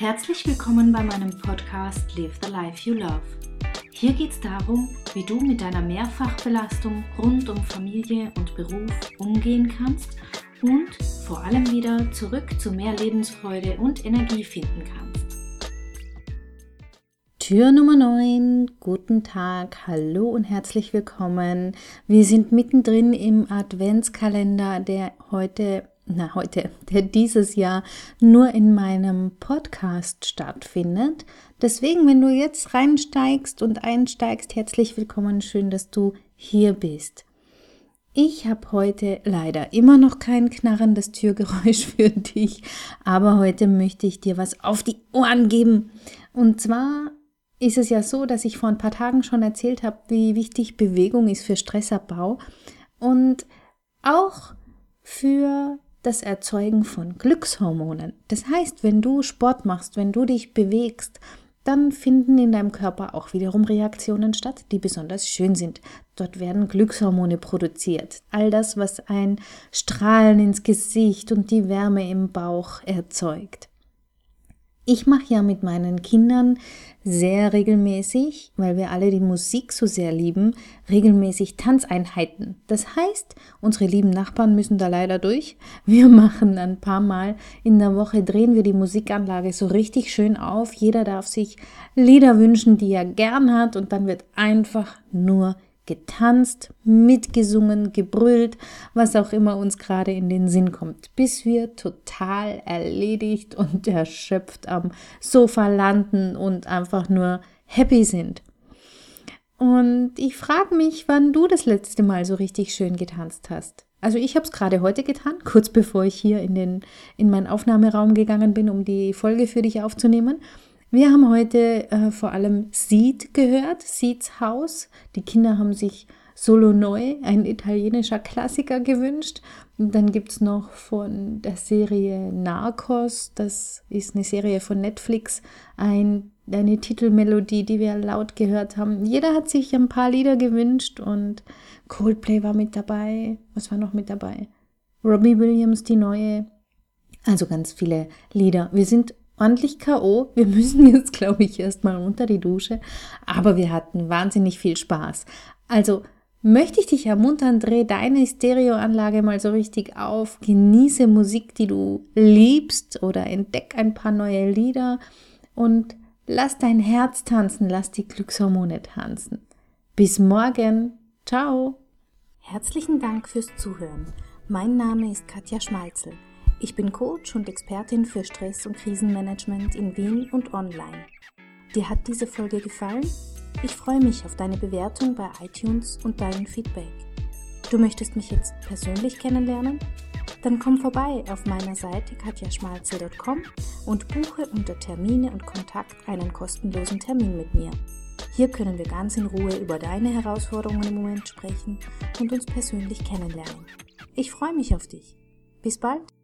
Herzlich willkommen bei meinem Podcast Live the Life You Love. Hier geht es darum, wie du mit deiner Mehrfachbelastung rund um Familie und Beruf umgehen kannst und vor allem wieder zurück zu mehr Lebensfreude und Energie finden kannst. Tür Nummer 9. Guten Tag, hallo und herzlich willkommen. Wir sind mittendrin im Adventskalender, der heute na heute, der dieses Jahr nur in meinem Podcast stattfindet. Deswegen, wenn du jetzt reinsteigst und einsteigst, herzlich willkommen, schön, dass du hier bist. Ich habe heute leider immer noch kein knarrendes Türgeräusch für dich, aber heute möchte ich dir was auf die Ohren geben. Und zwar ist es ja so, dass ich vor ein paar Tagen schon erzählt habe, wie wichtig Bewegung ist für Stressabbau und auch für das Erzeugen von Glückshormonen. Das heißt, wenn du Sport machst, wenn du dich bewegst, dann finden in deinem Körper auch wiederum Reaktionen statt, die besonders schön sind. Dort werden Glückshormone produziert. All das, was ein Strahlen ins Gesicht und die Wärme im Bauch erzeugt. Ich mache ja mit meinen Kindern sehr regelmäßig, weil wir alle die Musik so sehr lieben, regelmäßig Tanzeinheiten. Das heißt, unsere lieben Nachbarn müssen da leider durch. Wir machen ein paar Mal in der Woche, drehen wir die Musikanlage so richtig schön auf. Jeder darf sich Lieder wünschen, die er gern hat und dann wird einfach nur getanzt, mitgesungen, gebrüllt, was auch immer uns gerade in den Sinn kommt, bis wir total erledigt und erschöpft am Sofa landen und einfach nur happy sind. Und ich frage mich, wann du das letzte Mal so richtig schön getanzt hast. Also ich habe es gerade heute getan, kurz bevor ich hier in, den, in meinen Aufnahmeraum gegangen bin, um die Folge für dich aufzunehmen. Wir haben heute äh, vor allem Seed gehört, Seeds Haus. Die Kinder haben sich Solo Neu, ein italienischer Klassiker, gewünscht. Und dann gibt es noch von der Serie Narcos, das ist eine Serie von Netflix, ein, eine Titelmelodie, die wir laut gehört haben. Jeder hat sich ein paar Lieder gewünscht und Coldplay war mit dabei. Was war noch mit dabei? Robbie Williams, die neue. Also ganz viele Lieder. Wir sind ordentlich K.O. Wir müssen jetzt, glaube ich, erstmal unter die Dusche. Aber wir hatten wahnsinnig viel Spaß. Also möchte ich dich ermuntern, dreh deine Stereoanlage mal so richtig auf. Genieße Musik, die du liebst oder entdeck ein paar neue Lieder und lass dein Herz tanzen, lass die Glückshormone tanzen. Bis morgen. Ciao. Herzlichen Dank fürs Zuhören. Mein Name ist Katja Schmalzel. Ich bin Coach und Expertin für Stress- und Krisenmanagement in Wien und online. Dir hat diese Folge gefallen? Ich freue mich auf deine Bewertung bei iTunes und dein Feedback. Du möchtest mich jetzt persönlich kennenlernen? Dann komm vorbei auf meiner Seite katjaschmalzel.com und buche unter Termine und Kontakt einen kostenlosen Termin mit mir. Hier können wir ganz in Ruhe über deine Herausforderungen im Moment sprechen und uns persönlich kennenlernen. Ich freue mich auf dich. Bis bald!